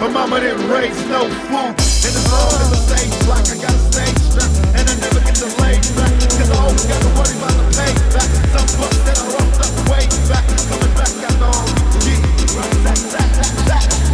Her mama didn't raise no fool. And as long as I stay black, I gotta stay strapped. And I never get delayed back. Cause I always gotta worry about the payback. Some bucks that I lost up way back. Coming back, I know I'm right. That, that, that, that.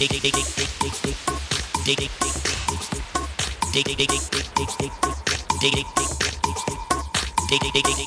dig dig dig dig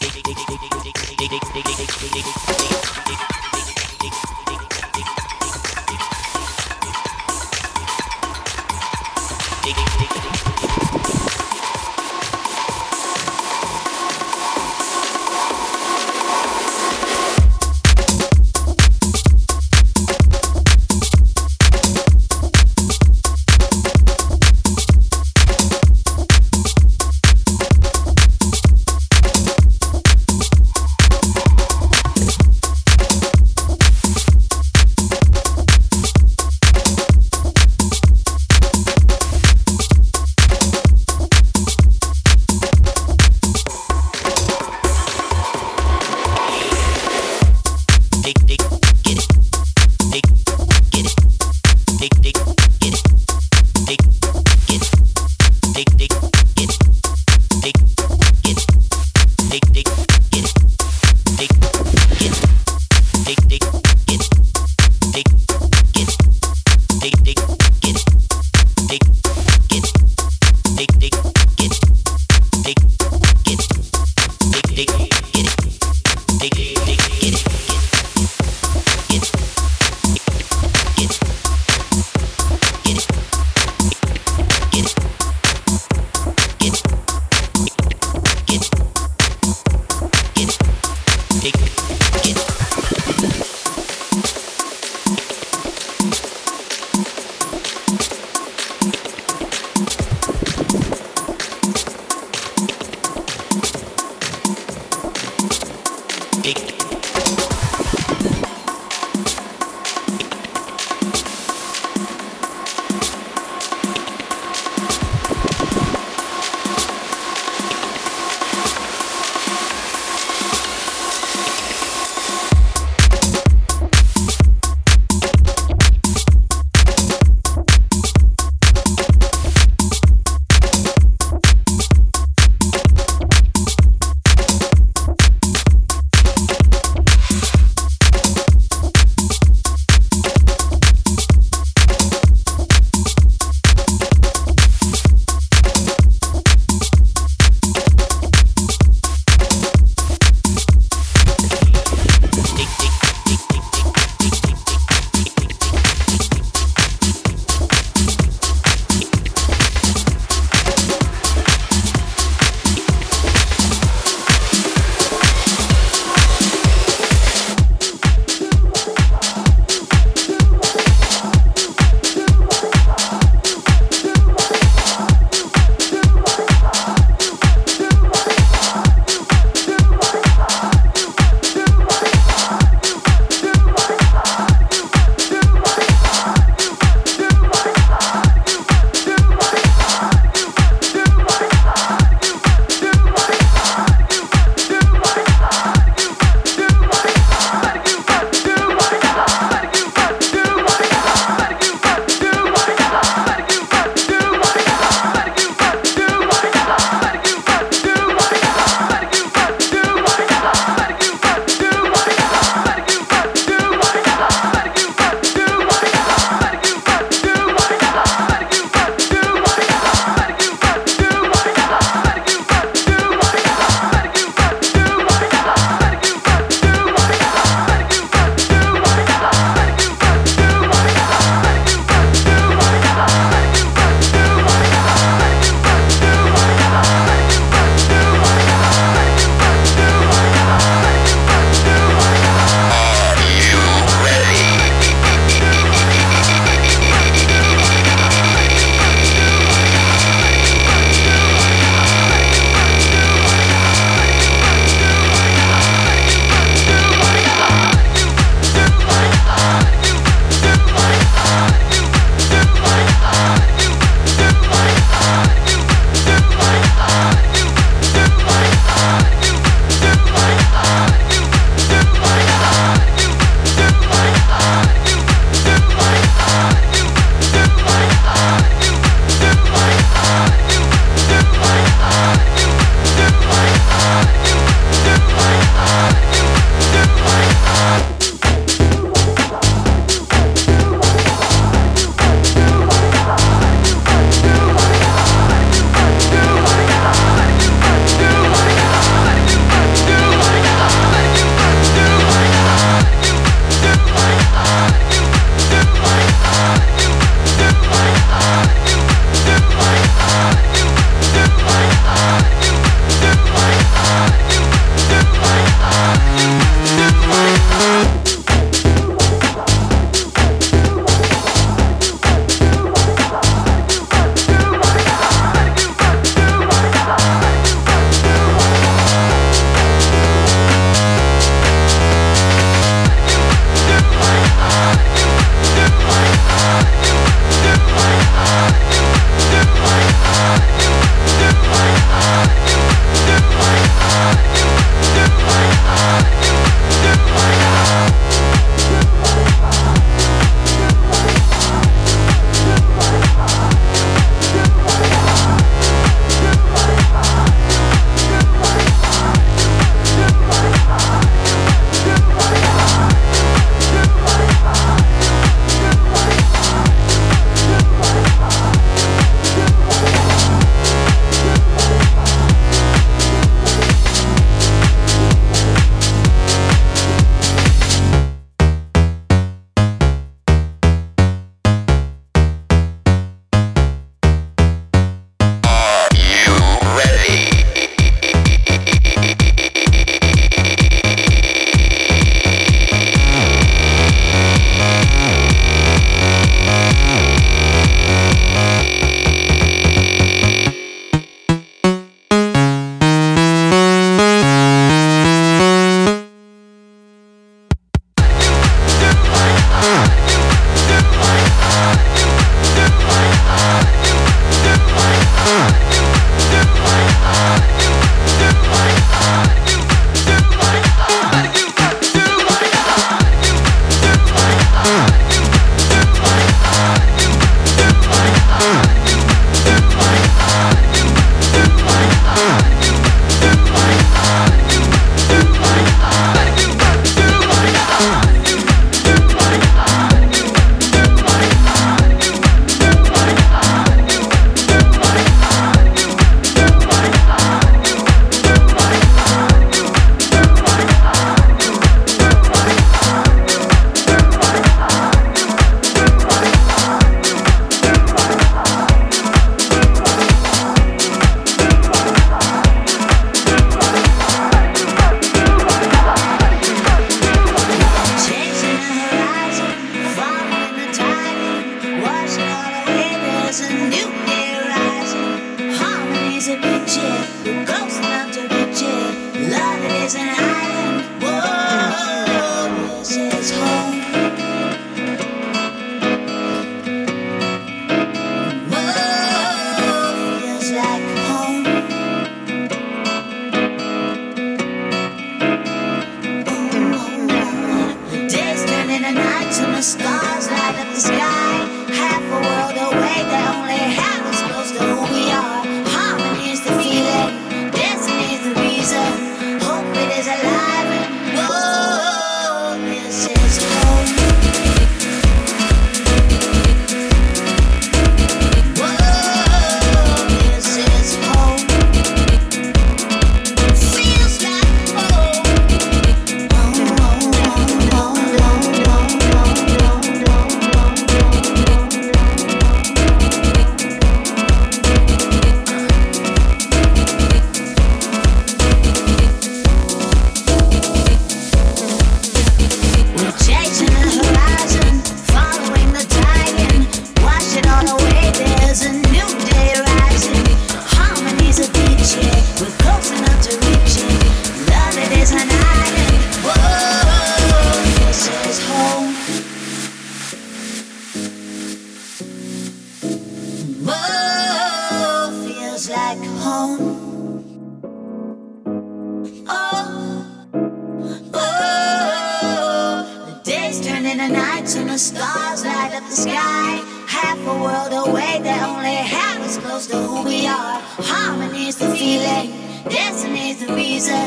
the sky. Half a world away that only half is close to who we are. Harmony's the feeling, destiny is the reason.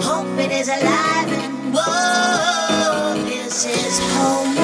Hope it is alive and whoa, this is home.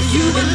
Strong.